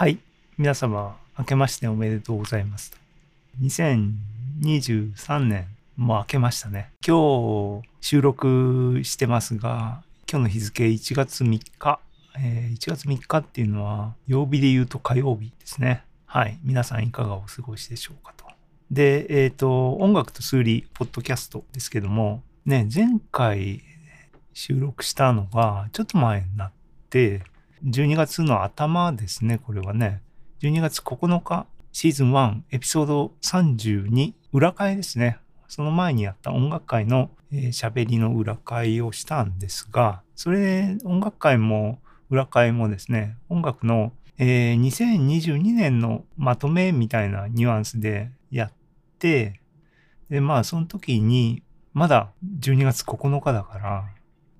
はい。皆様、明けましておめでとうございます。2023年もう明けましたね。今日収録してますが、今日の日付1月3日。えー1月3日っていうのは、曜日で言うと火曜日ですね。はい。皆さんいかがお過ごしでしょうかと。で、えっ、と、音楽と数理、ポッドキャストですけども、ね、前回収録したのが、ちょっと前になって、12月の頭ですね、これはね。12月9日、シーズン1、エピソード32、裏会ですね。その前にやった音楽会のえー喋、りの裏会をしたんですが、それで、音楽会も裏会もですね、音楽の、えー2022年のまとめみたいなニュアンスでやって、で、まあ、その時に、まだ12月9日だから、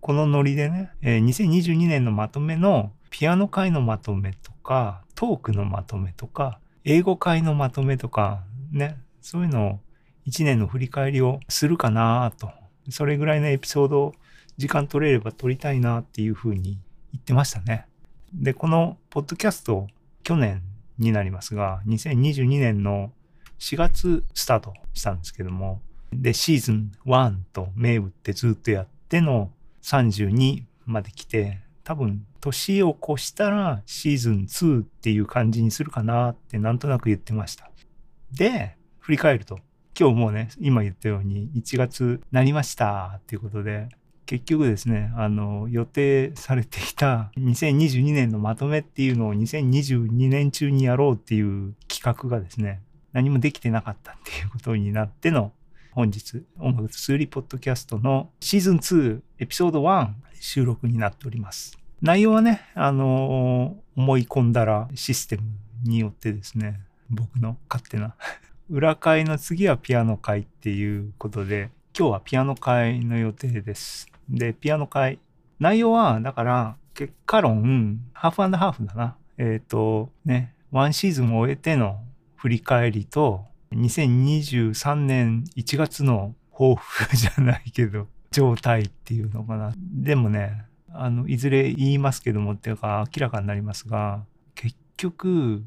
このノリでね、えー2022年のまとめのピアノ会のまとめとか、トークのまとめとか、英語会のまとめとか、ね、そういうのを1年の振り返りをするかなと。それぐらいのエピソードを時間取れれば取りたいなっていうふうに言ってましたね。で、このポッドキャスト、去年になりますが、2022年の4月スタートしたんですけども、で、シーズン1と銘打ってずっとやっての32まで来て、多分年を越したらシーズン2っていう感じにするかなってなんとなく言ってました。で、振り返ると、今日もうね、今言ったように1月なりましたっていうことで、結局ですね、あの、予定されていた2022年のまとめっていうのを2022年中にやろうっていう企画がですね、何もできてなかったっていうことになっての本日、音楽数理ポッドキャストのシーズン2エピソード1収録になっております。内容はね、あの思い込んだらシステムによってですね、僕の勝手な 裏会の次はピアノ会っていうことで、今日はピアノ会の予定です。で、ピアノ会。内容は、だから、結果論、ハーフハーフだな。えっ、と、ね、ワンシーズンを終えての振り返りと、2023年1月の抱負じゃないけど、状態っていうのかな。でもね、あの、いずれ言いますけども、っていうか明らかになりますが、結局、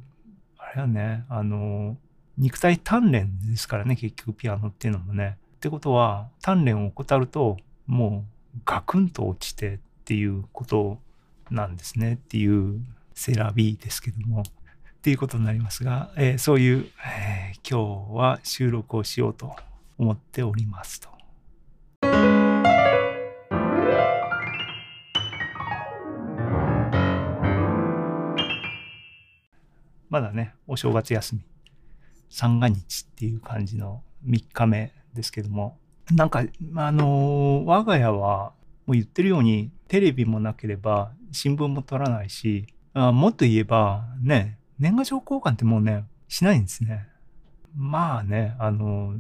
あれはね、あの、肉体鍛錬ですからね、結局ピアノっていうのもね。ってことは、鍛錬を怠ると、もうガクンと落ちてっていうことなんですねっていうセラビーですけども。っていうことになりますが、えーそういう、えー今日は収録をしようと思っておりますと。まだね、お正月休み、三が日っていう感じの3日目ですけども、なんか、あのー我が家は、もう言ってるように、テレビもなければ、新聞も取らないし、あもっと言えば、ね、年賀状交換ってもうね、しないんですね。まあね、あの、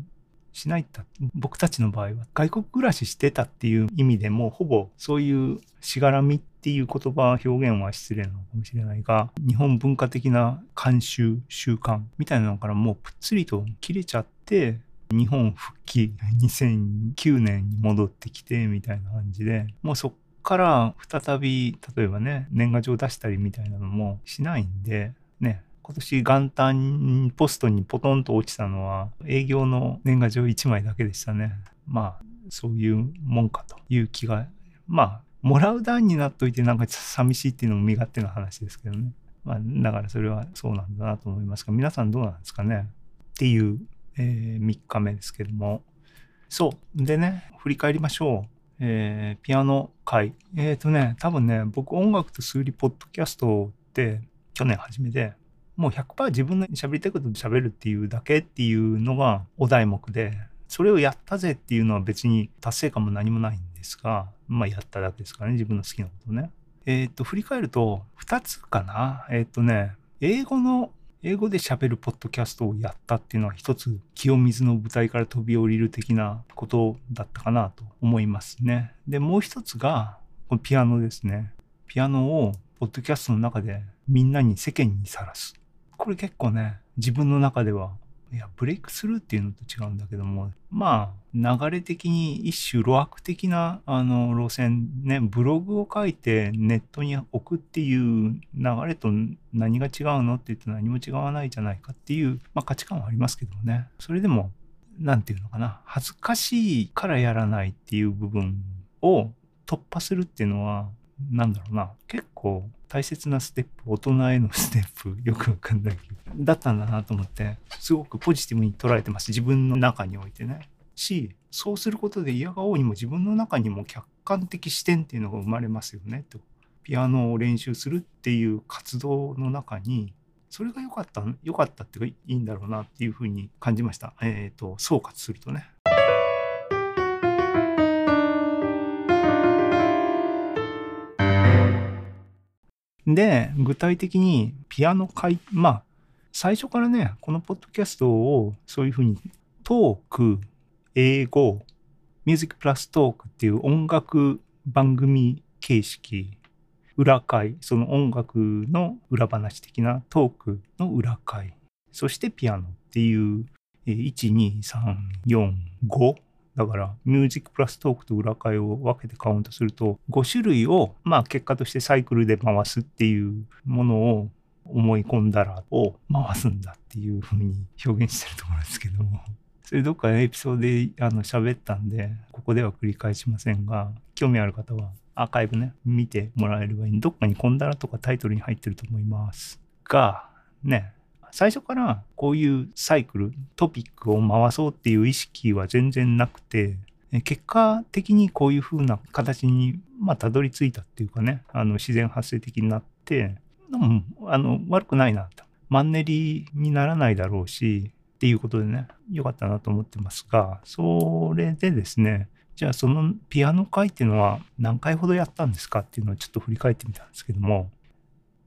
しないった。僕たちの場合は、外国暮らししてたっていう意味でもほぼそういうしがらみっていう言葉、表現は失礼なのかもしれないが、日本文化的な慣習、習慣みたいなのからもうぷっつりと切れちゃって、日本復帰2009年に戻ってきてみたいな感じで、もうそっから再び、例えばね、年賀状出したりみたいなのもしないんで、ね、今年元旦ポストにポトンと落ちたのは営業の年賀状1枚だけでしたね。まあ、そういうもんかという気が、まあ、もらう段になっといてなんか寂しいっていうのも身勝手な話ですけどね。まあ、だからそれはそうなんだなと思いますが、皆さんどうなんですかねっていう、え3日目ですけども。そう。でね、振り返りましょう。えーピアノ会。えっ、とね、多分ね、僕音楽と数理ポッドキャストって去年始めて、もう100%自分の喋りたいことで喋るっていうだけっていうのがお題目で、それをやったぜっていうのは別に達成感も何もないんですが、まあやっただけですからね、自分の好きなことね。えっ、と、振り返ると、2つかな。えっ、とね、英語の、英語で喋るポッドキャストをやったっていうのは一つ清水の舞台から飛び降りる的なことだったかなと思いますね。で、もう一つが、このピアノですね。ピアノをポッドキャストの中でみんなに世間にさらす。これ結構ね、自分の中ではいや、ブレイクスルーっていうのと違うんだけども、まあ、流れ的に一種路悪的な、あの、路線、ね、ブログを書いてネットに置くっていう流れと何が違うのって言って何も違わないじゃないかっていう、まあ価値観はありますけどもね。それでも、なんていうのかな、恥ずかしいからやらないっていう部分を突破するっていうのは、なんだろうな、結構大切なステップ、大人へのステップ、よくわかんないけど、だったんだなと思って、すごくポジティブに捉えてます。自分の中においてね。し、そうすることで嫌がおうにも自分の中にも客観的視点っていうのが生まれますよね、と。ピアノを練習するっていう活動の中に、それが良かった、良かったっていうかいいんだろうなっていうふうに感じました。えっ、ー、と、総括するとね。で、具体的にピアノ会、まあ、最初からね、このポッドキャストをそういうふうにトーク、英語、ミュージックプラストークっていう音楽番組形式、裏会、その音楽の裏話的なトークの裏会、そしてピアノっていう、1、2、3、4、5だから、ミュージックプラストークと裏会を分けてカウントすると、5種類を、まあ結果としてサイクルで回すっていうものを思い込んだらを回すんだっていうふうに表現してるところですけども。それどっかエピソードであの喋ったんで、ここでは繰り返しませんが、興味ある方はアーカイブね、見てもらえればいい。どっかにコンダラとかタイトルに入ってると思います。が、ね、最初からこういうサイクル、トピックを回そうっていう意識は全然なくて、結果的にこういう風な形に、まあ、たどり着いたっていうかね、あの、自然発生的になって、うん、あの、悪くないなと。マンネリにならないだろうし、っていうことでね、良かったなと思ってますが、それでですね、じゃあそのピアノ会っていうのは何回ほどやったんですかっていうのをちょっと振り返ってみたんですけども、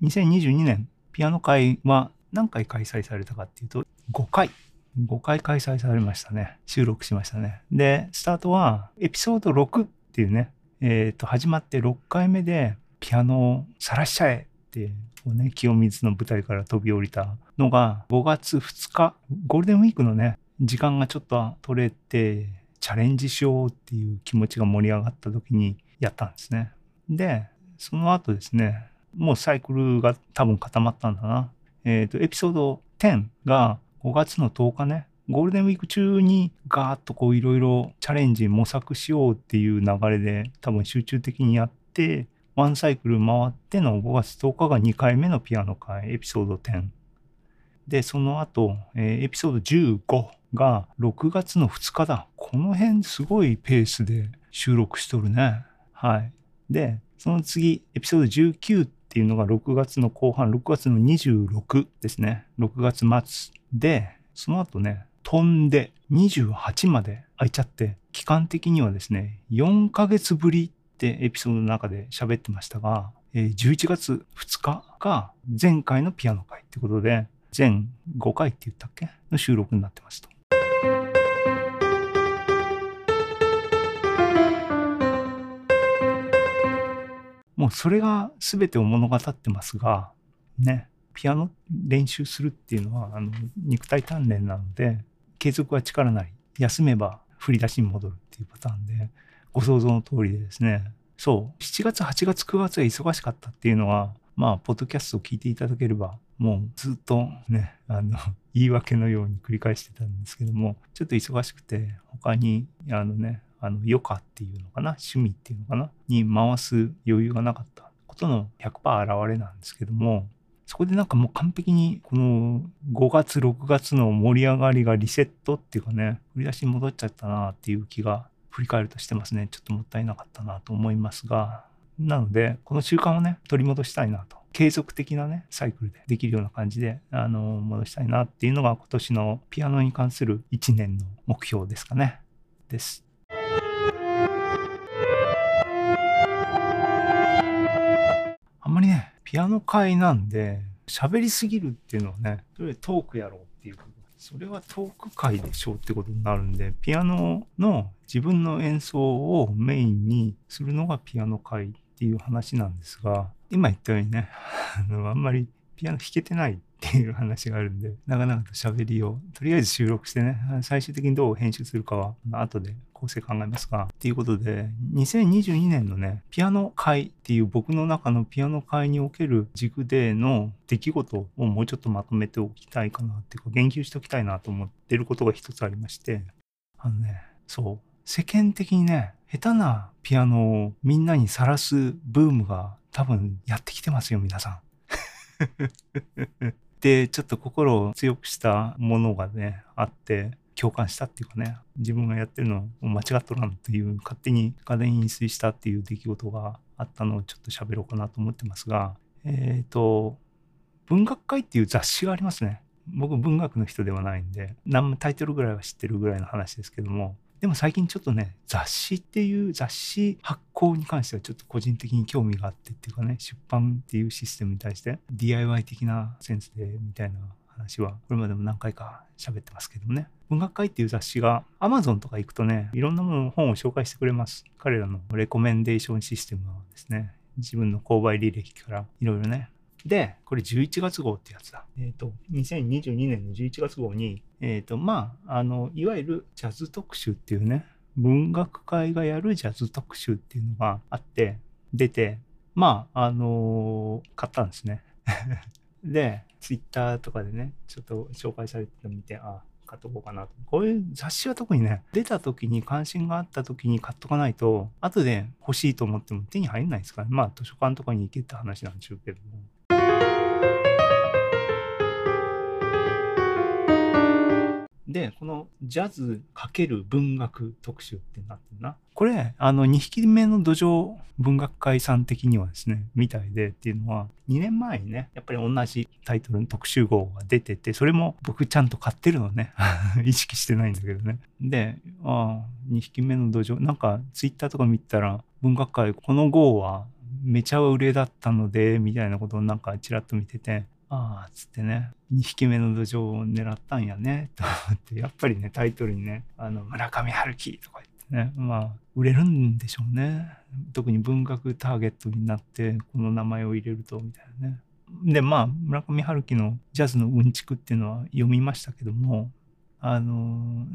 2022年ピアノ会は何回開催されたかっていうと、5回。5回開催されましたね。収録しましたね。で、スタートは、エピソード6っていうね、えっ、ー、と、始まって6回目で、ピアノを晒しちゃえって、こうね、清水の舞台から飛び降りたのが、5月2日、ゴールデンウィークのね、時間がちょっと取れて、チャレンジしようっていう気持ちが盛り上がった時にやったんですね。で、その後ですね、もうサイクルが多分固まったんだな。えっ、ー、と、エピソード10が5月の10日ね、ゴールデンウィーク中にガーッとこういろいろチャレンジ模索しようっていう流れで多分集中的にやって、ワンサイクル回っての5月10日が2回目のピアノ会、エピソード10。で、その後、えー、エピソード15が6月の2日だ。この辺すごいペースで収録しとるね。はい。で、その次、エピソード19っていうのが6月の後半、6月の26ですね。6月末で、その後ね、飛んで28まで空いちゃって、期間的にはですね、4ヶ月ぶりってエピソードの中で喋ってましたが、11月2日が前回のピアノ会ってことで、全5回って言ったっけ？の収録になってますと。もうそれが全てを物語ってますが、ね、ピアノ練習するっていうのは、あの、肉体鍛錬なので、継続は力なり、休めば振り出しに戻るっていうパターンで、ご想像の通りでですね、そう、7月、8月、9月は忙しかったっていうのは、まあ、ポッドキャストを聞いていただければ、もうずっとね、あの、言い訳のように繰り返してたんですけども、ちょっと忙しくて、他に、あのね、あの余暇っていうのかな？趣味っていうのかな？に回す余裕がなかったことの100%現れなんですけどもそこでなんかもう完璧にこの5月6月の盛り上がりがリセットっていうかね振り出しに戻っちゃったなっていう気が振り返るとしてますね。ちょっともったいなかったなと思いますが。なのでこの習慣をね取り戻したいなと。継続的なねサイクルでできるような感じであの戻したいなっていうのが今年のピアノに関する1年の目標ですかね。です。あんまりね、ピアノ会なんで、喋りすぎるっていうのはね、それトークやろうっていうこと。それはトーク会でしょうってことになるんで、ピアノの自分の演奏をメインにするのがピアノ会っていう話なんですが、今言ったようにね、あのあんまりピアノ弾けてないっていう話があるんで、長々と喋りを、とりあえず収録してね、最終的にどう編集するかは、後で構成考えますが、っていうことで、2022年のね、ピアノ会っていう僕の中のピアノ会における軸での出来事をもうちょっとまとめておきたいかなっていうか、言及しておきたいなと思ってることが一つありまして、あのね、そう、世間的にね、下手なピアノをみんなにさらすブームが多分やってきてますよ、皆さん。で、ちょっと心を強くしたものがね、あって、共感したっていうかね、自分がやってるのを間違っとらんっていう、勝手に家電飲水したっていう出来事があったのをちょっと喋ろうかなと思ってますが、えっ、ー、と、文学会っていう雑誌がありますね。僕文学の人ではないんで、何タイトルぐらいは知ってるぐらいの話ですけども、でも最近ちょっとね、雑誌っていう雑誌発行に関してはちょっと個人的に興味があってっていうかね、出版っていうシステムに対して DIY 的なセンスでみたいな話はこれまでも何回か喋ってますけどもね。文学会っていう雑誌が Amazon とか行くとね、いろんなもの本を紹介してくれます。彼らのレコメンデーションシステムはですね、自分の購買履歴からいろいろね、で、これ11月号ってやつだ。えっ、ー、と、2022年の11月号に、えっ、ー、と、まあ、あの、いわゆるジャズ特集っていうね、文学会がやるジャズ特集っていうのがあって、出て、まあ、あのー、買ったんですね。で、ツイッターとかでね、ちょっと紹介されてたの見て、あ、買っとこうかなと。こういう雑誌は特にね、出た時に関心があった時に買っとかないと、後で欲しいと思っても手に入んないですからね。まあ図書館とかに行けって話なんでしょうけども。で、このジャズ×文学特集ってなってるな。これ、あの、2匹目の土壌文学会さん的にはですね、みたいでっていうのは、2年前にね、やっぱり同じタイトルの特集号が出てて、それも僕ちゃんと買ってるのね。意識してないんだけどね。で、ああ、2匹目の土壌、なんかツイッターとか見たら、文学会、この号はめちゃ売れだったので、みたいなことをなんかちらっと見てて、ああ、つってね、2匹目の土壌を狙ったんやね、と思って、やっぱりね、タイトルにね、あの、村上春樹とか言ってね、まあ、売れるんでしょうね。特に文学ターゲットになって、この名前を入れると、みたいなね。で、まあ、村上春樹のジャズのうんちくっていうのは読みましたけども、あの、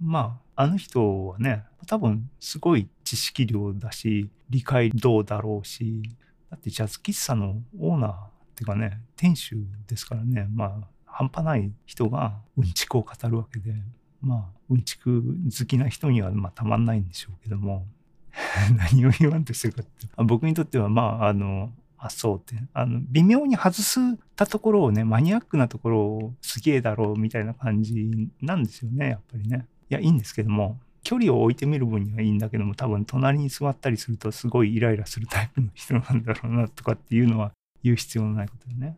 まあ、あの人はね、多分すごい知識量だし、理解度だろうし、だってジャズ喫茶のオーナー、ていうかね、店主ですからね、まあ、半端ない人がうんちくを語るわけで、まあ、うんちく好きな人にはまあたまんないんでしょうけども、何を言わんとしてるかって、僕にとってはまあ、あの、あ、そうって、あの、微妙に外すたところをね、マニアックなところをすげえだろうみたいな感じなんですよね、やっぱりね。いや、いいんですけども、距離を置いてみる分にはいいんだけども、多分隣に座ったりするとすごいイライラするタイプの人なんだろうなとかっていうのは言う必要のないことよね。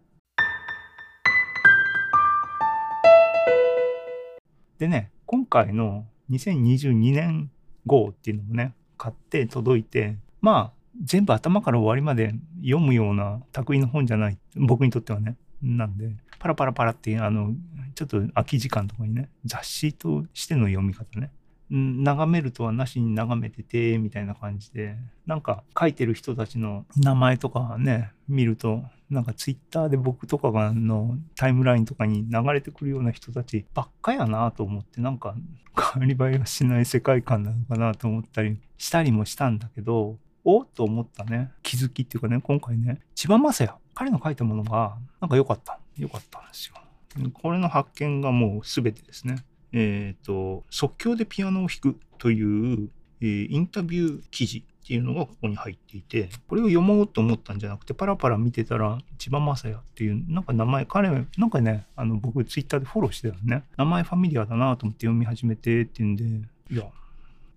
でね、今回の2022年号っていうのもね、買って届いて、まあ、全部頭から終わりまで読むような得意の本じゃない。僕にとってはね。なんで、パラパラパラっていう、あの、ちょっと空き時間とかにね、雑誌としての読み方ね。眺めるとはなしに眺めてて、みたいな感じで、なんか書いてる人たちの名前とかね、見ると、なんかツイッターで僕とかがのタイムラインとかに流れてくるような人たちばっかやなと思って、なんか変わり映えがしない世界観なのかなと思ったりしたりもしたんだけど、おっと思ったね、気づきっていうかね、今回ね、千葉雅也、彼の書いたものが、なんか良かった。良かったんですよ。これの発見がもう全てですね。えっ、ー、と、即興でピアノを弾くという、えー、インタビュー記事っていうのがここに入っていて、これを読もうと思ったんじゃなくて、パラパラ見てたら、千葉雅也っていう、なんか名前、彼、なんかね、あの、僕ツイッターでフォローしてたのね。名前ファミリアだなと思って読み始めてっていうんで、いや、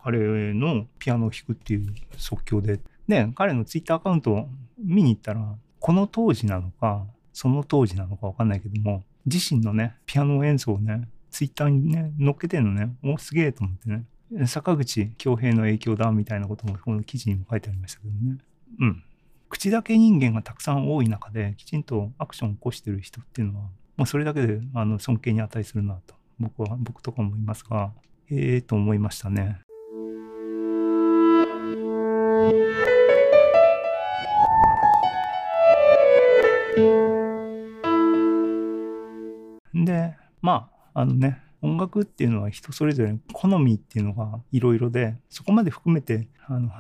彼のピアノを弾くっていう即興で。で、彼のツイッターアカウントを見に行ったら、この当時なのか、その当時なのかわかんないけども、自身のね、ピアノ演奏をね、ツイッターにね、載っけてんのね、おすげえと思ってね。坂口恭平の影響だみたいなこともこの記事にも書いてありましたけどね。うん。口だけ人間がたくさん多い中できちんとアクションを起こしてる人っていうのは、もうそれだけであの尊敬に値するなと、僕は、僕とかもいますが、ええー、と思いましたね。でまああのね、音楽っていうのは人それぞれ好みっていうのがいろいろで、そこまで含めて、あの、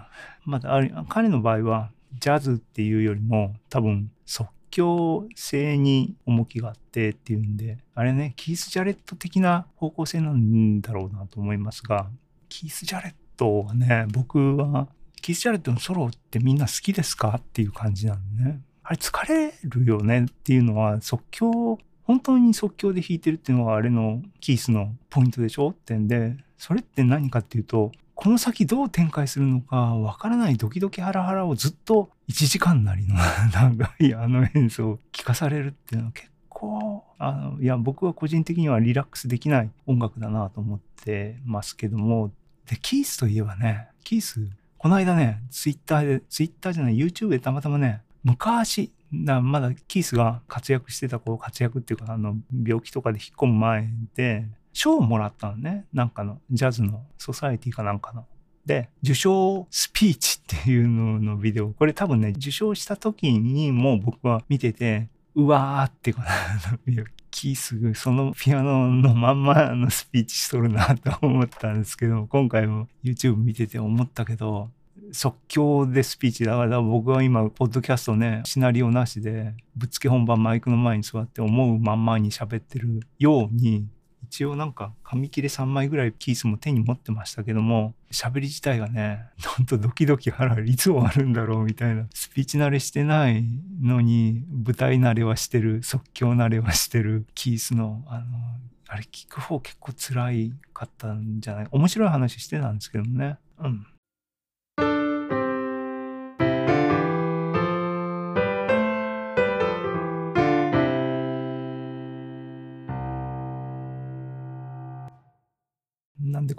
まだあれ、彼の場合は、ジャズっていうよりも、多分、即興性に重きがあってっていうんで、あれね、キース・ジャレット的な方向性なんだろうなと思いますが、キース・ジャレットはね、僕は、キース・ジャレットのソロってみんな好きですかっていう感じなんでね。あれ疲れるよねっていうのは即興本当に即興で弾いてるっていうのはあれのキースのポイントでしょってんで、それって何かっていうと、この先どう展開するのかわからないドキドキハラハラをずっと1時間なりの 長いあの演奏を聴かされるっていうのは結構、あの、いや、僕は個人的にはリラックスできない音楽だなと思ってますけども、で、キースといえばね、キース、この間ね、ツイッターで、ツイッターじゃない、YouTube でたまたまね、昔、だまだキースが活躍してた子、活躍っていうか、あの、病気とかで引っ込む前で、賞をもらったのね。なんかの、ジャズの、ソサエティかなんかの。で、受賞スピーチっていうののビデオ、これ多分ね、受賞した時にもう僕は見てて、うわーってこの、キース、そのピアノのまんまのスピーチしとるなと思ったんですけど、今回も YouTube 見てて思ったけど、即興でスピーチだから僕は今ポッドキャストねシナリオなしでぶっつけ本番マイクの前に座って思うまんまに喋ってるように一応なんか紙切れ3枚ぐらいキースも手に持ってましたけども喋り自体がねほんとドキドキハラいつ終わるんだろうみたいなスピーチ慣れしてないのに舞台慣れはしてる即興慣れはしてるキースのあのあれ聞く方結構辛いかったんじゃない？面白い話してたんですけどもね。うん。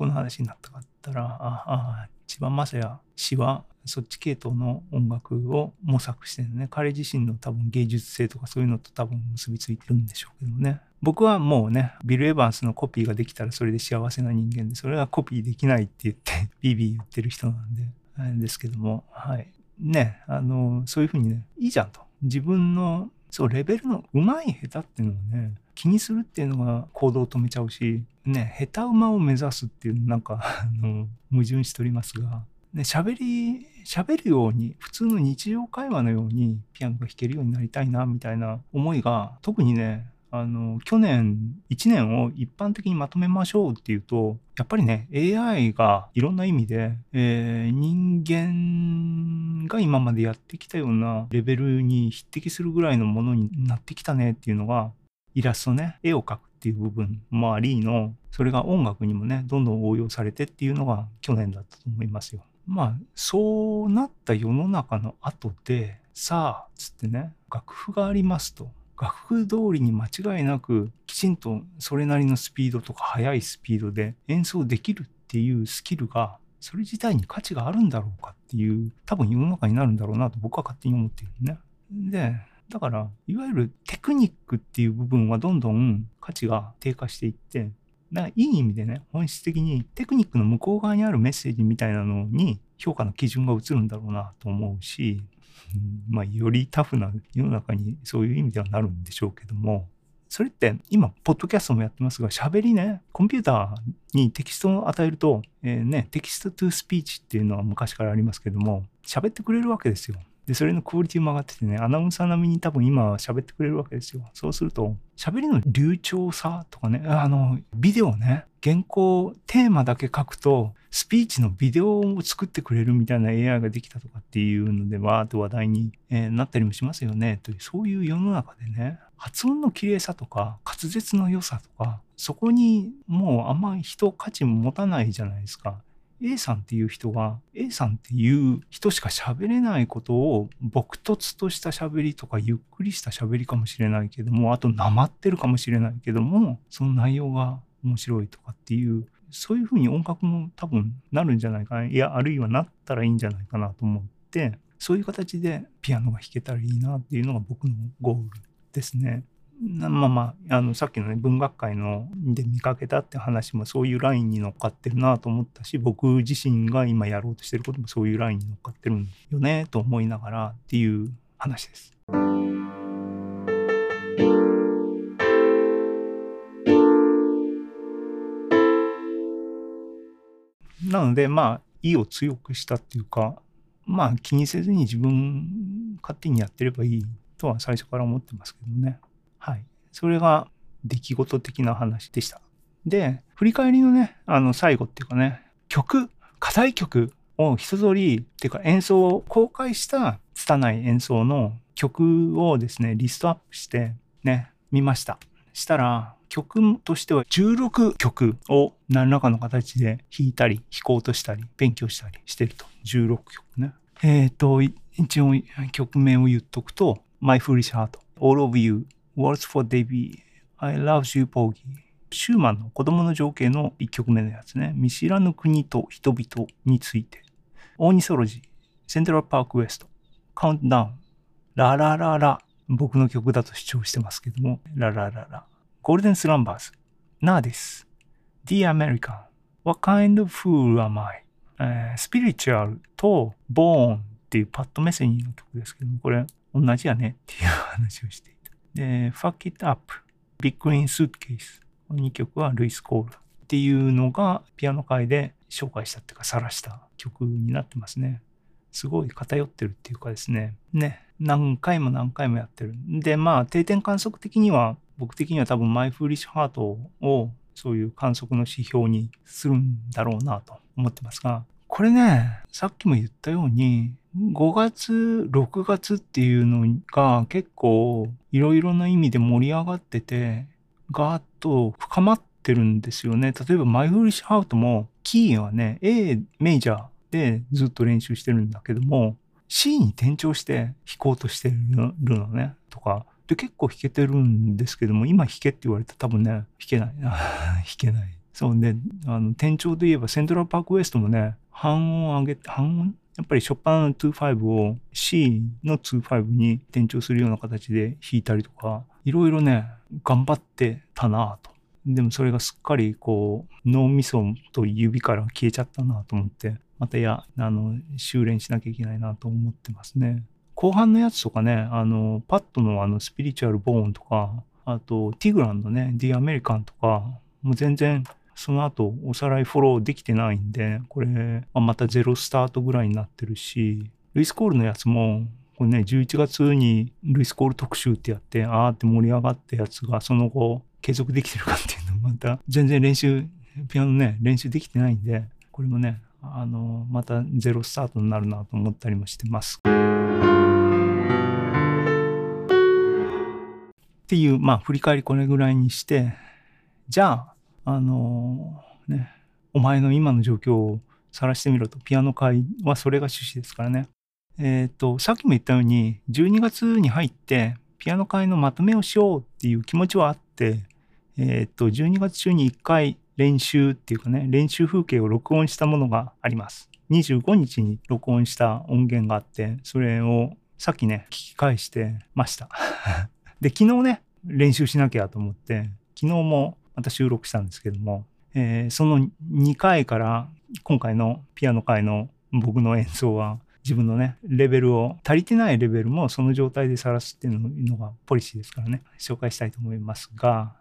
この話になったかったら、ああ、千葉雅也氏はそっち系統の音楽を模索してるね。彼自身の多分芸術性とかそういうのと多分結びついてるんでしょうけどね。僕はもうね、ビル・エヴァンスのコピーができたらそれで幸せな人間で、それはコピーできないって言って、ビビ言ってる人なんで、ですけども、はい。ね、あの、そういうふうにね、いいじゃんと。自分の、そう、レベルの上手い下手っていうのをね、気にするっていうのが行動を止めちゃうし、ね、下手馬を目指すっていうなんか、あの、矛盾しておりますが、ね、喋り、喋るように、普通の日常会話のようにピアノが弾けるようになりたいな、みたいな思いが、特にね、あの、去年1年を一般的にまとめましょうっていうと、やっぱりね、AI がいろんな意味で、えー、人間が今までやってきたようなレベルに匹敵するぐらいのものになってきたねっていうのが、イラストね、絵を描くっていう部分もありの、それが音楽にもね、どんどん応用されてっていうのが去年だったと思いますよ。まあ、そうなった世の中の後で、さあ、つってね、楽譜がありますと。楽譜通りに間違いなく、きちんとそれなりのスピードとか速いスピードで演奏できるっていうスキルが、それ自体に価値があるんだろうかっていう、多分世の中になるんだろうなと僕は勝手に思ってるね。で、だから、いわゆるテクニックっていう部分はどんどん価値が低下していって、だかいい意味でね、本質的にテクニックの向こう側にあるメッセージみたいなのに評価の基準が移るんだろうなと思うし、まあ、よりタフな世の中にそういう意味ではなるんでしょうけども、それって今、ポッドキャストもやってますが、喋りね、コンピューターにテキストを与えると、えー、ね、 text to speech っていうのは昔からありますけども、喋ってくれるわけですよ。で、それのクオリティも上がっててね、アナウンサー並みに多分今喋ってくれるわけですよ。そうすると、喋りの流暢さとかね、あの、ビデオね、原稿、テーマだけ書くと、スピーチのビデオを作ってくれるみたいな AI ができたとかっていうので、わーって話題に、え、なったりもしますよね。という、そういう世の中でね、発音の綺麗さとか、滑舌の良さとか、そこにもうあんまり人価値も持たないじゃないですか。A さんっていう人が A さんっていう人しか喋れないことを朴突とした喋りとかゆっくりした喋りかもしれないけどもあとなまってるかもしれないけどもその内容が面白いとかっていうそういうふうに音楽も多分なるんじゃないかないやあるいはなったらいいんじゃないかなと思ってそういう形でピアノが弾けたらいいなっていうのが僕のゴールですね。まあまあ、あのさっきのね文学界ので見かけたって話もそういうラインに乗っかってるなと思ったし僕自身が今やろうとしてることもそういうラインに乗っかってるんよねと思いながらっていう話です。なのでまあ意を強くしたっていうかまあ気にせずに自分勝手にやってればいいとは最初から思ってますけどね。はい。それが出来事的な話でした。で、振り返りのね、あの、最後っていうかね、曲、課題曲を一通り、っていうか演奏を公開した拙い演奏の曲をですね、リストアップしてね、見ました。したら、曲としては16曲を何らかの形で弾いたり、弾こうとしたり、勉強したりしてると。16曲ね。えっ、ー、と、一応曲名を言っとくと、My Foolish Heart, All of You, Words for Davy, I Love You, Poggy, シューマンの子供の情景の1曲目のやつね。見知らぬ国と人々について。オーニソロジー、セントラルパークウエスト、カウントダウン、ララララ、僕の曲だと主張してますけども、ララララ、ゴールデンスランバーズ、ナーディス、Dear American, What Kind of Fool Am I? えー、スピリチュアルとボーンっていうパッドメセニーの曲ですけども、これ同じやねっていう話をして。で、Fuck It Up, Big Green Suitcase、この2曲はルイス・コールっていうのがピアノ界で紹介したっていうか晒した曲になってますね。すごい偏ってるっていうかですね。ね。何回も何回もやってる。で、まあ定点観測的には僕的には多分マイフーリッシュハートをそういう観測の指標にするんだろうなと思ってますが、これね、さっきも言ったように、5月、6月っていうのが結構いろいろな意味で盛り上がってて、ガーッと深まってるんですよね。例えば、マイフーリッシュハートも、キーはね、A メジャーでずっと練習してるんだけども、C に転調して弾こうとしてるのね、とか。で、結構弾けてるんですけども、今弾けって言われたら多分ね、弾けない。弾けない。そうね、あの、転調で言えば、セントラルパークウエストもね、半音上げて、半音？やっぱりショパンの25を C の25に転調するような形で弾いたりとか、いろいろね、頑張ってたなぁと。でもそれがすっかりこう、脳みそと指から消えちゃったなぁと思って、またや、あの、修練しなきゃいけないなと思ってますね。後半のやつとかね、あの、パッドのあの、スピリチュアルボーンとか、あと、ティグランのね、ディアメリカンとか、もう全然、その後、おさらいフォローできてないんで、これ、またゼロスタートぐらいになってるし、ルイスコールのやつも、これね、11月にルイスコール特集ってやって、あーって盛り上がったやつが、その後、継続できてるかっていうのまた、全然練習、ピアノね、練習できてないんで、これもね、あの、またゼロスタートになるなと思ったりもしてます。っていう、まあ、振り返りこれぐらいにして、じゃあ、あのね、お前の今の状況を晒してみろと、ピアノ界はそれが趣旨ですからね。えっ、ー、と、さっきも言ったように、12月に入って、ピアノ界のまとめをしようっていう気持ちはあって、えっ、ー、と、12月中に1回練習っていうかね、練習風景を録音したものがあります。25日に録音した音源があって、それをさっきね、聞き返してました。で、昨日ね、練習しなきゃと思って、昨日もまた収録したんですけども、えー、その2回から今回のピアノ界の僕の演奏は自分のね、レベルを、足りてないレベルもその状態で晒すっていうのがポリシーですからね、紹介したいと思いますが、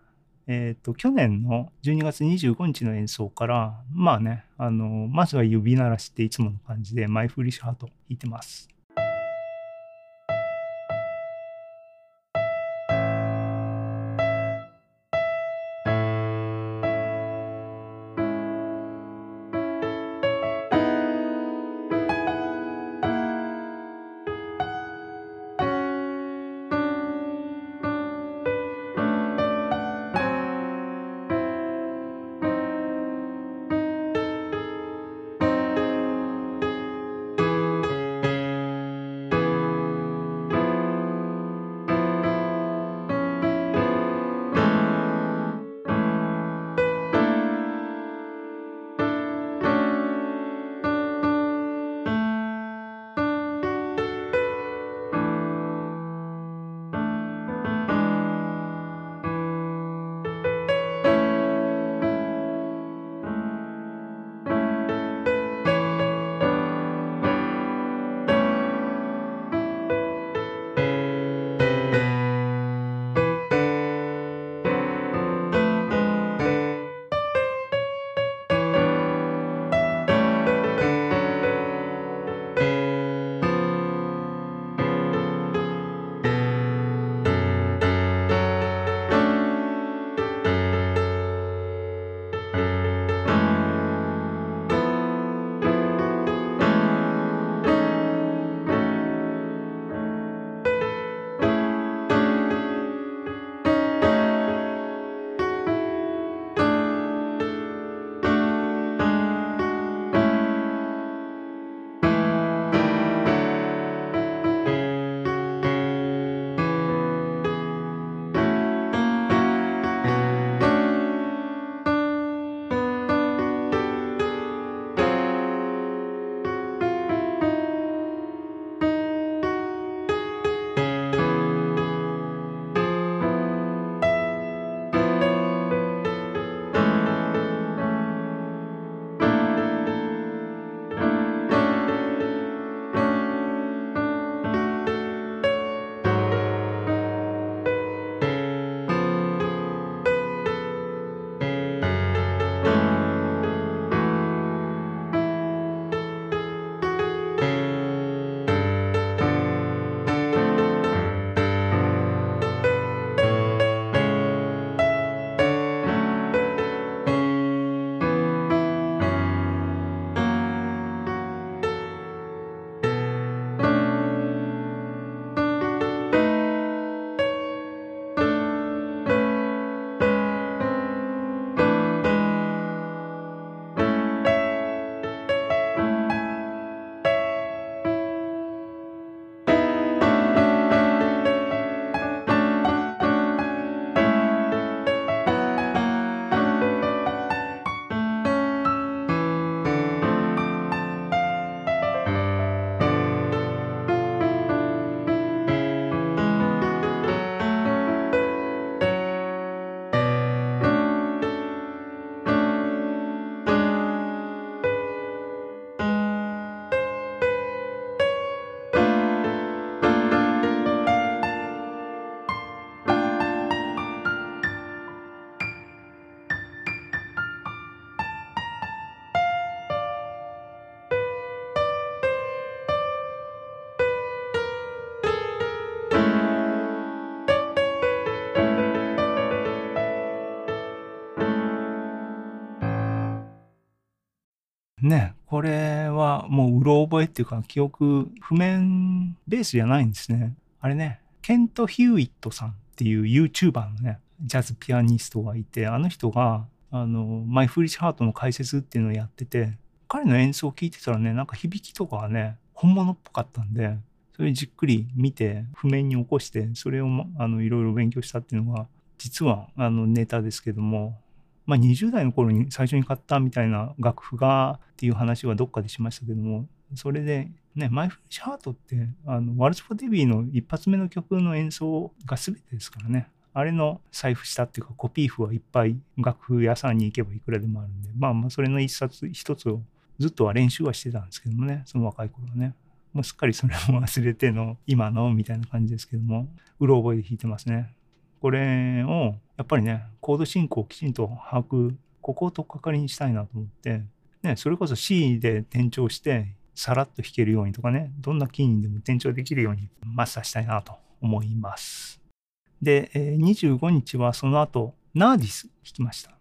え、ー、と、去年の12月25日の演奏から、まあね、あの、まずは指鳴らしっていつもの感じで、マイフリッシュハート弾いてます。ね、これはもううろ覚えっていうか記憶譜面ベースじゃないんですね。あれね、ケント・ヒューイットさんっていう YouTuber のね、ジャズピアニストがいて、あの人が、あの、マイ・フリッシュ・ハートの解説っていうのをやってて、彼の演奏を聴いてたらね、なんか響きとかはね、本物っぽかったんで、それじっくり見て、譜面に起こして、それを、あの、いろいろ勉強したっていうのが、実は、あの、ネタですけども、まあ、20代の頃に最初に買ったみたいな楽譜がっていう話はどっかでしましたけども、それで、ね、マイフレッシュハートって、あの、ワルツ・フォ・デビーの一発目の曲の演奏が全てですからね。あれの財布したっていうかコピー譜はいっぱい楽譜屋さんに行けばいくらでもあるんで、まあまあそれの一冊一つをずっとは練習はしてたんですけどもね、その若い頃はね。もうすっかりそれも忘れての今のみたいな感じですけども、うろ覚えで弾いてますね。これをやっぱりね、コード進行をきちんと把握、ここを取っかかりにしたいなと思って、ね、それこそ C で転調して、さらっと弾けるようにとかね、どんなキーにでも転調できるようにマスターしたいなと思います。で、25日はその後、ナーディス弾きました。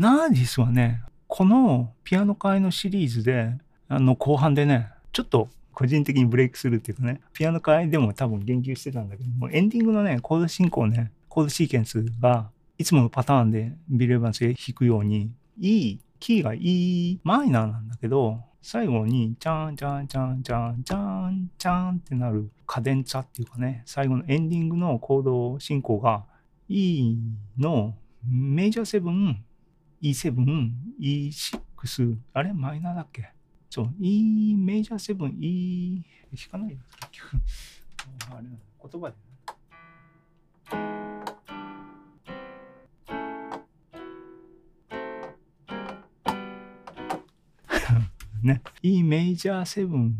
ナーディスはね、このピアノ界のシリーズで、あの後半でね、ちょっと個人的にブレイクするっていうかね、ピアノ界でも多分言及してたんだけども、エンディングのね、コード進行ね、コードシーケンスが、いつものパターンでビル・エヴァンスが弾くように、いい、キーがいいマイナーなんだけど、最後に、チャンチャンチャンチャンチャンチャンってなるカデンツァっていうかね、最後のエンディングのコード進行が、E のメジャーセブン、E7、E6、あれ？マイナーだっけ？そう、E メジャー7、E、弾かないよ、結局。あれ？言葉で、ね。E メジャー7。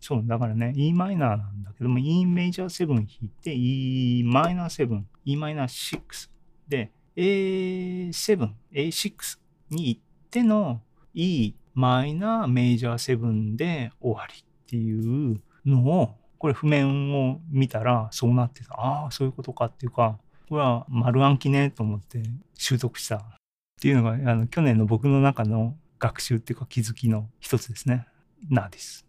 そう、だからね、E マイナーなんだけども、E メジャー7弾いて、E マイナー7、E マイナー6で、A7、A6 に行っての E マイナーメジャー7で終わりっていうのを、これ譜面を見たらそうなってた。ああ、そういうことかっていうか、これは丸暗記ねと思って習得したっていうのが、あの、去年の僕の中の学習っていうか気づきの一つですね。なです。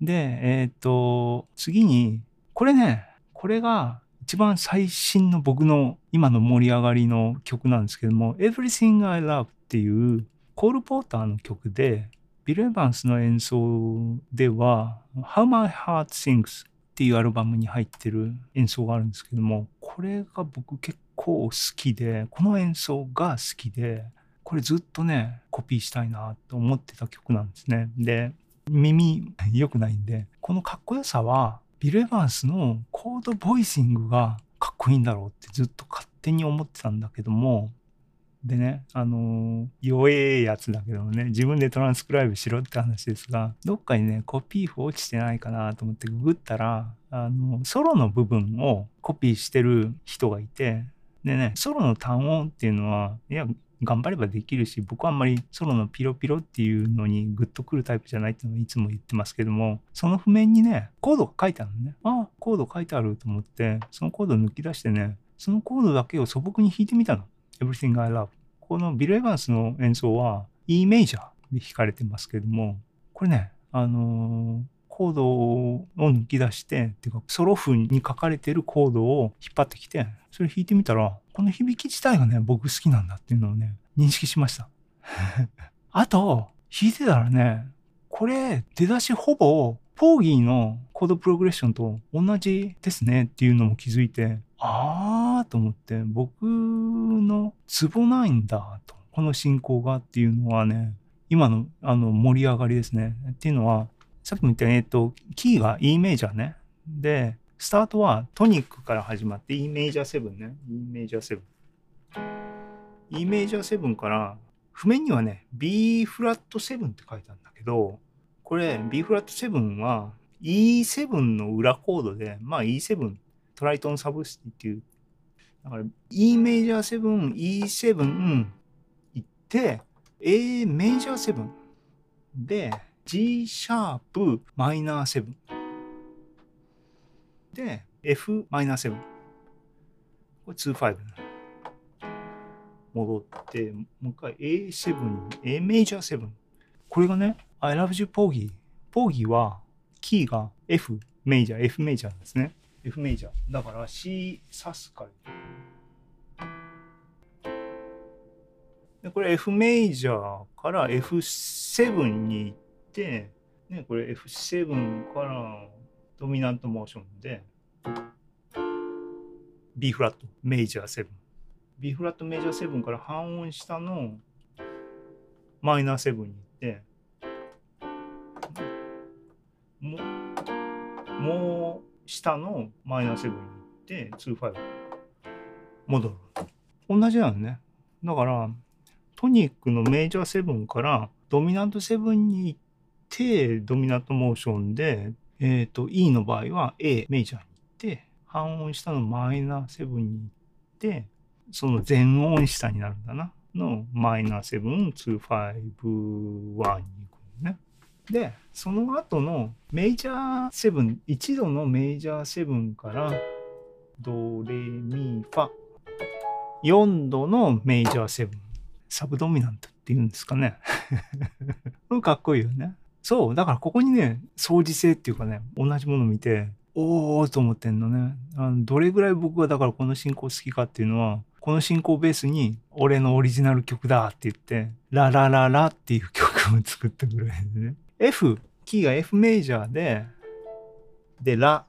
で、えっ、ー、と、次に、これね、これが一番最新の僕の今の盛り上がりの曲なんですけども、Everything I Love っていうコール・ポーターの曲で、ビル・エヴァンスの演奏では、How My Heart Sings っていうアルバムに入ってる演奏があるんですけども、これが僕結構好きで、この演奏が好きで、これずっとね、コピーしたいなと思ってた曲なんですね。で、耳良くないんで、このかっこよさは、ビル・エヴァンスのコードボイシングがかっこいいんだろうってずっと勝手に思ってたんだけども、でね、あの、弱えやつだけどもね、自分でトランスクライブしろって話ですが、どっかにね、コピー譜落ちてないかなと思ってググったら、あの、ソロの部分をコピーしてる人がいて、でね、ソロの単音っていうのは、いや、頑張ればできるし、僕はあんまりソロのピロピロっていうのにグッとくるタイプじゃないっていのをいつも言ってますけども、その譜面にね、コードが書いてあるのね。ああ、コード書いてあると思って、そのコード抜き出してね、そのコードだけを素朴に弾いてみたの。Everything I Love。このビル・エヴァンスの演奏は E メジャーで弾かれてますけども、これね、あのー、コードを抜き出して、っていうか、ソロ譜に書かれてるコードを引っ張ってきて、それ弾いてみたら、この響き自体がね、僕好きなんだっていうのをね、認識しました。あと、弾いてたらね、これ、出だしほぼ、ポーギーのコードプログレッションと同じですねっていうのも気づいて、あーと思って、僕のツボないんだと。この進行がっていうのはね、今のあの盛り上がりですね。っていうのは、さっきも言った、えっと、キーが E メジャーね。で、スタートはトニックから始まって E メジャー7ね。E メジャー7。E メジャー7から譜面にはね B フラット7って書いてあるんだけどこれ B フラット7は E7 の裏コードでまあ E7 トライトンサブスティっていうだから E メジャー7 E7 行って A メジャー7で G シャープマイナー7で、F マイナー7。これ25。戻って、もう一回 A7A メジャー7。これがね、I love you ポーギー。ポーギーは、キーが F メジャー、F メジャーですね。F メジャー。だから C サスカル。でこれ F メジャーから F7 に行って、ね、これ F7 からドミナントモーションで B フラットメジャー7 B フラットメジャー7から半音下のマイナー7に行ってももう下のマイナー7に行って2-5戻る。同じなのね。だからトニックのメジャー7からドミナント7に行っててドミナントモーションでえっ、ー、と、E の場合は A メジャーに行って、半音下のマイナーセブンに行って、その全音下になるんだな。のマイナーセブン、2、5、1に行くのね。で、その後のメジャーセブン、一度のメジャーセブンからドレミファ、4度のメジャーセブン、サブドミナントっていうんですかね。かっこいいよね。そう、だからここにね、相似性っていうかね、同じもの見て、おーと思ってんのね。あのどれぐらい僕がだからこの進行好きかっていうのは、この進行ベースに俺のオリジナル曲だって言って、ララララっていう曲を作ってくれるね。F、キーが F メジャーで、で、ラ。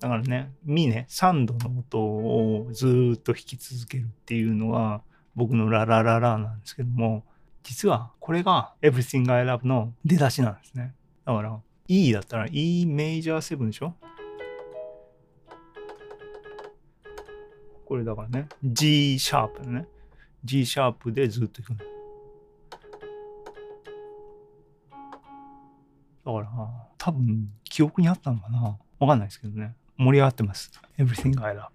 だからね、ミね、3度の音をずっと弾き続けるっていうのは僕のララララなんですけども、実はこれが Everything I Love の出だしなんですね。だから E だったら E メジャー7でしょ？これだからね G シャープね G シャープでずっといくの。だから多分記憶にあったのかな？わかんないですけどね。盛り上がってます。Everything I Love。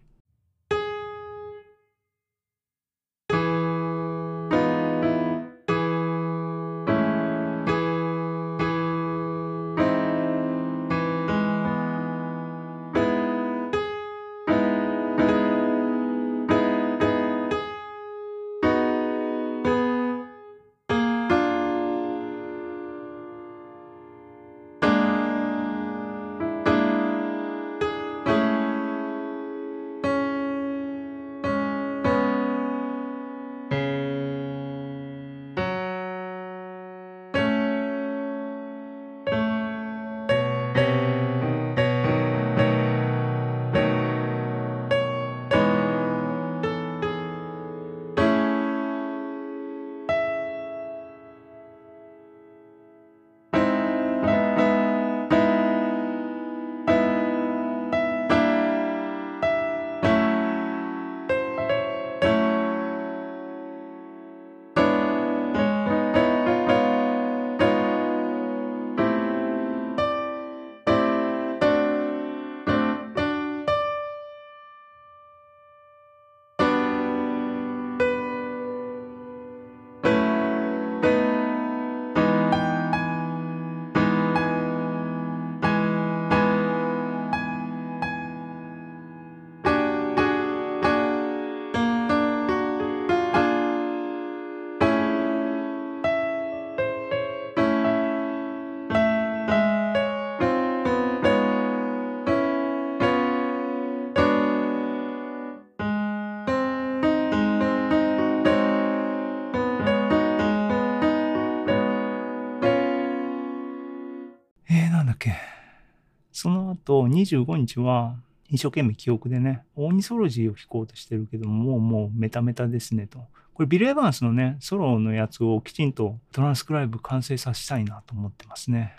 その後、25日は、一生懸命記憶でね、オーニソロジーを弾こうとしてるけども、もうもうメタメタですねと。これビル・エヴァンスのね、ソロのやつをきちんとトランスクライブ完成させたいなと思ってますね。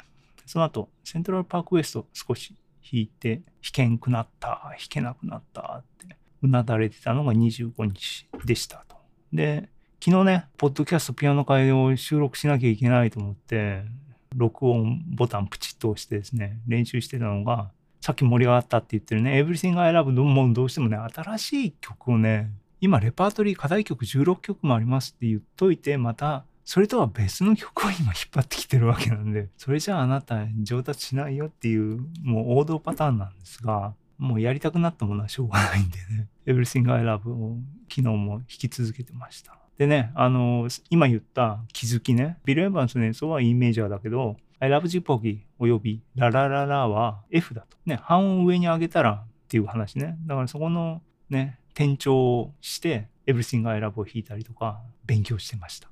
その後、セントラルパークウエスト少し弾いて、弾けんくなった、弾けなくなったって、うなだれてたのが25日でしたと。で、昨日ね、ポッドキャストピアノ会を収録しなきゃいけないと思って、録音ボタンプチッと押してですね、練習してたのが、さっき盛り上がったって言ってるね、Everything I Love もどうしてもね、新しい曲をね、今レパートリー課題曲16曲もありますって言っといて、また、それとは別の曲を今引っ張ってきてるわけなんで、それじゃああなた上達しないよっていう、もう王道パターンなんですが、もうやりたくなったものはしょうがないんでね、Everything I Love を昨日も弾き続けてました。でね、あの、今言った気づきね、ビル・エヴァンスの演奏はイメージャーだけど、I love you, Poggy およびララララは F だと。ね、半音上に上げたらっていう話ね。だからそこのね、転調をして、Everything I Love を弾いたりとか、勉強してました。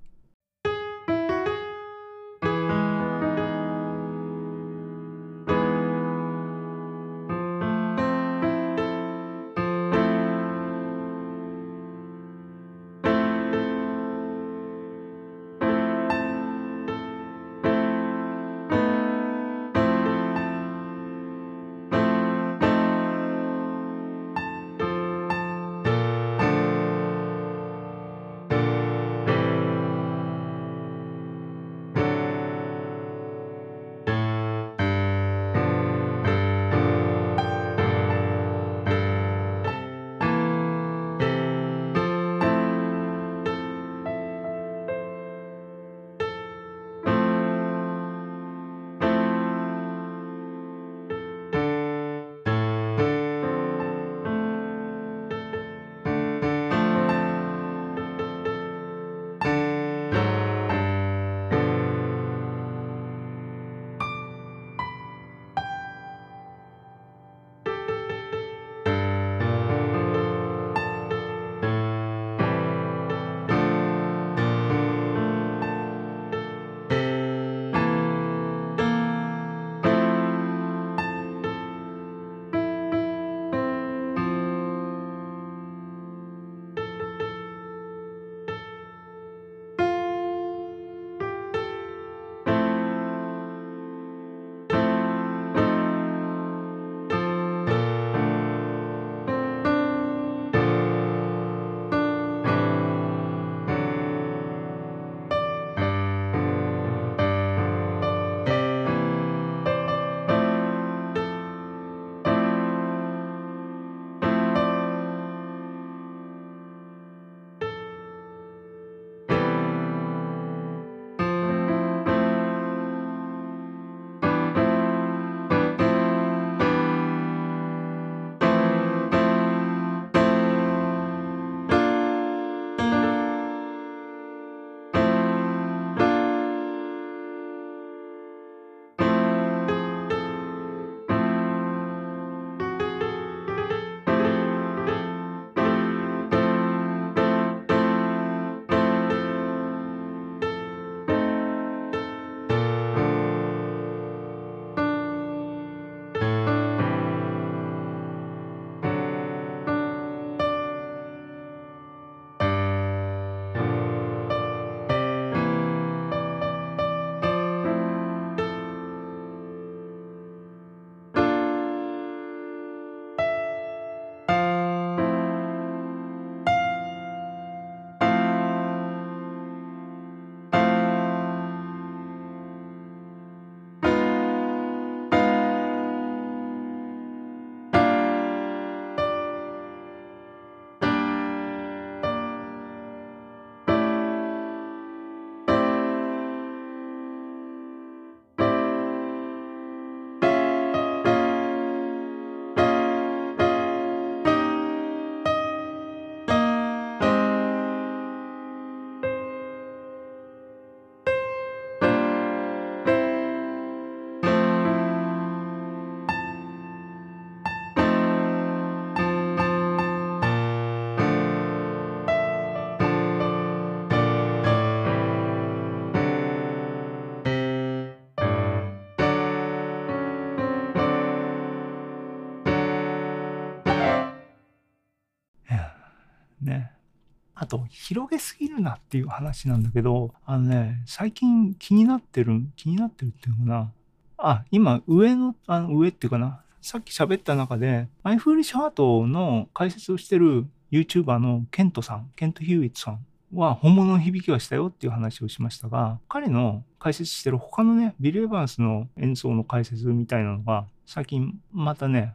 あと、広げすぎるなっていう話なんだけど、あのね、最近気になってる、気になってるっていうのかな。あ、今、上の、あの上っていうかな。さっき喋った中で、マイフーリッシュハートの解説をしてる YouTuber のケントさん、ケント・ヒューイットさんは本物の響きはしたよっていう話をしましたが、彼の解説してる他のね、ビル・エヴァンスの演奏の解説みたいなのが、最近またね、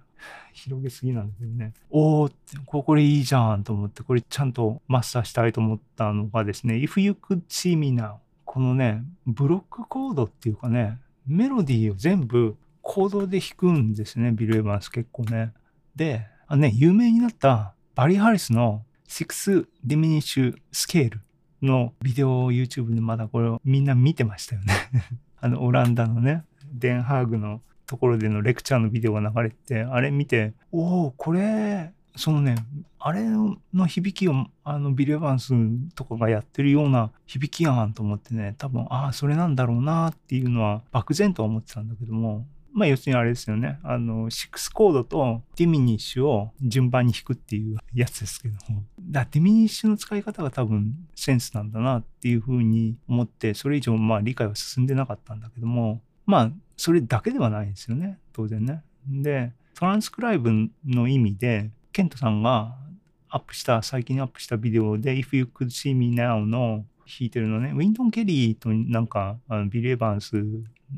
広げすぎなんだけどね。おーって、これいいじゃんと思って、これちゃんとマスターしたいと思ったのがですね、If You Could See Me Now。このね、ブロックコードっていうかね、メロディーを全部コードで弾くんですね、ビル・エヴァンス結構ね。で、あね、有名になったバリ・ハリスの6 Diminish Scale のビデオを YouTube でまだこれをみんな見てましたよね あの、オランダのね、デンハーグのところでのレクチャーのビデオが流れて、あれ見て、おお、これ、そのね、あれの響きを、あの、ビル・エヴァンスとかがやってるような響きやんと思ってね、多分、ああ、それなんだろうなっていうのは、漠然とは思ってたんだけども、まあ要するにあれですよね。あの、6コードとディミニッシュを順番に弾くっていうやつですけども。だディミニッシュの使い方が多分センスなんだなっていうふうに思って、それ以上まあ理解は進んでなかったんだけども、まあそれだけではないですよね。当然ね。で、トランスクライブの意味で、ケントさんがアップした、最近アップしたビデオで If You Could See Me Now の弾いてるのね、ウィントン・ケリーとなんかあのビル・エヴァンス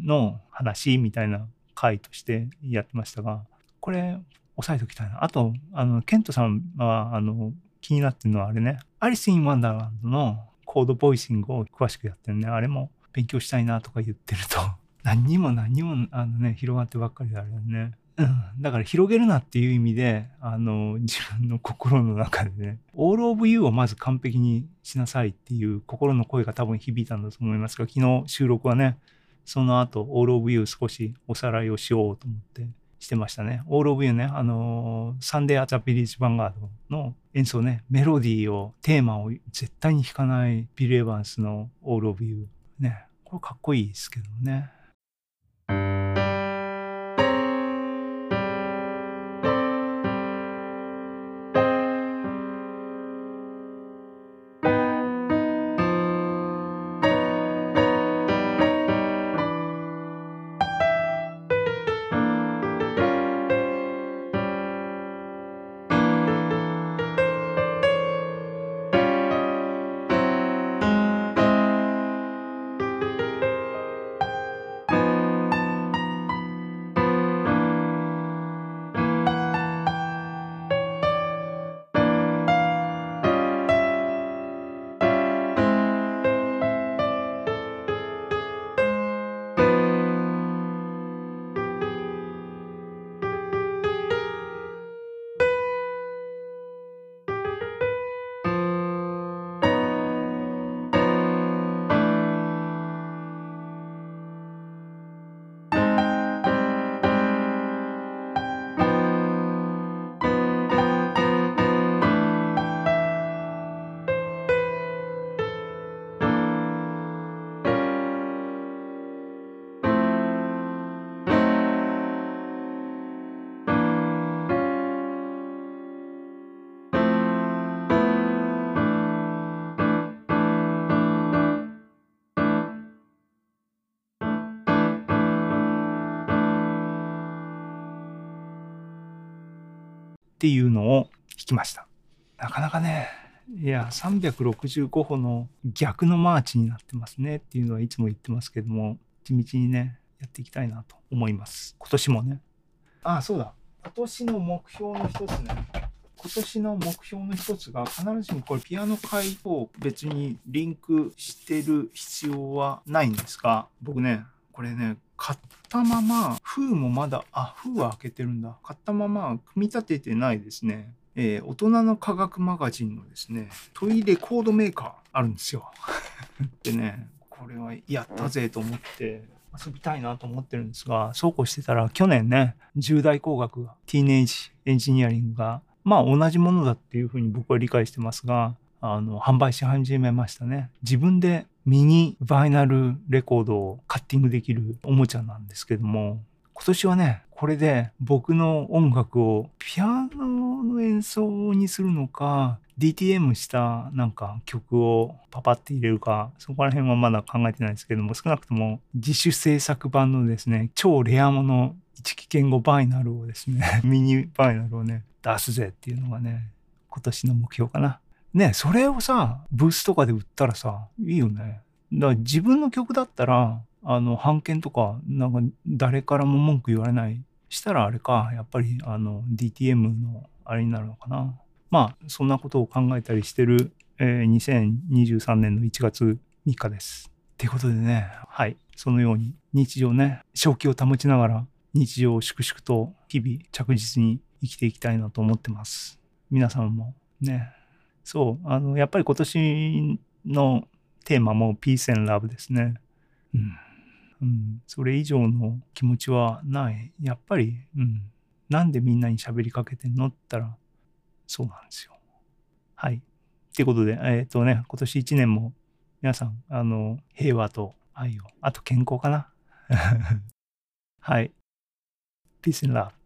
の話みたいな回としてやってましたが、これ押さえておきたいな。あと、あの、ケントさんは、あの、気になってるのはあれね、 Alice in Wonderland のコードボイシングを詳しくやってるね。あれも勉強したいなとか言ってると、何にも何にも、あのね、広がってばっかりであれだね。うん、だから広げるなっていう意味で、あの、自分の心の中でね、 All of You をまず完璧にしなさいっていう心の声が多分響いたんだと思いますが、昨日収録はね、その後、 All of You 少しおさらいをしようと思ってしてましたね。 All of You ね、あの、 Sunday at the Village Vanguard の演奏ね、メロディーを、テーマを絶対に弾かないビル・エヴァンスの All of Youー。ね、これかっこいいですけどね。っていうのを弾きました。なかなかね、いや、365歩の逆のマーチになってますねっていうのはいつも言ってますけども、地道にね、やっていきたいなと思います。今年もね。ああ、そうだ。今年の目標の一つね。今年の目標の一つが必ずしもこれピアノ会と別にリンクしてる必要はないんですが、僕ね、これね、買ったまま、封もまだ、あ、封は開けてるんだ。買ったまま、組み立ててないですね。えー、大人の科学マガジンのですね、トイレコードメーカーあるんですよ。でね、これはやったぜと思って遊びたいなと思ってるんですが、そうこうしてたら去年ね、重大工学が、ティーネージエンジニアリングが、まあ同じものだっていうふうに僕は理解してますが、あの、販売し始めましたね。自分でミニバイナルレコードをカッティングできるおもちゃなんですけども、今年はね、これで僕の音楽をピアノの演奏にするのか、DTM したなんか曲をパパって入れるか、そこら辺はまだ考えてないですけども、少なくとも自主制作版のですね、超レアもの1期言語バイナルをですね、ミニバイナルをね、出すぜっていうのがね、今年の目標かな。ね、それをさ、ブースとかで売ったらさ、いいよね。だから自分の曲だったら、あの、版権とか、なんか誰からも文句言われない。したらあれか、やっぱりあの、DTM のあれになるのかな。まあ、そんなことを考えたりしてる、えー、2023年の1月3日です。ってことでね、はい、そのように日常ね、正気を保ちながら日常を粛々と日々着実に生きていきたいなと思ってます。皆さんもね、そう、あの、やっぱり今年のテーマもピース and ラブですね。うん。うん、それ以上の気持ちはない。やっぱり、うん。なんでみんなに喋りかけてんのって言ったら、そうなんですよ。はい。っていうことで、えっ、ー、とね、今年1年も皆さん、あの、平和と愛を、あと健康かな。はい。Peace and love.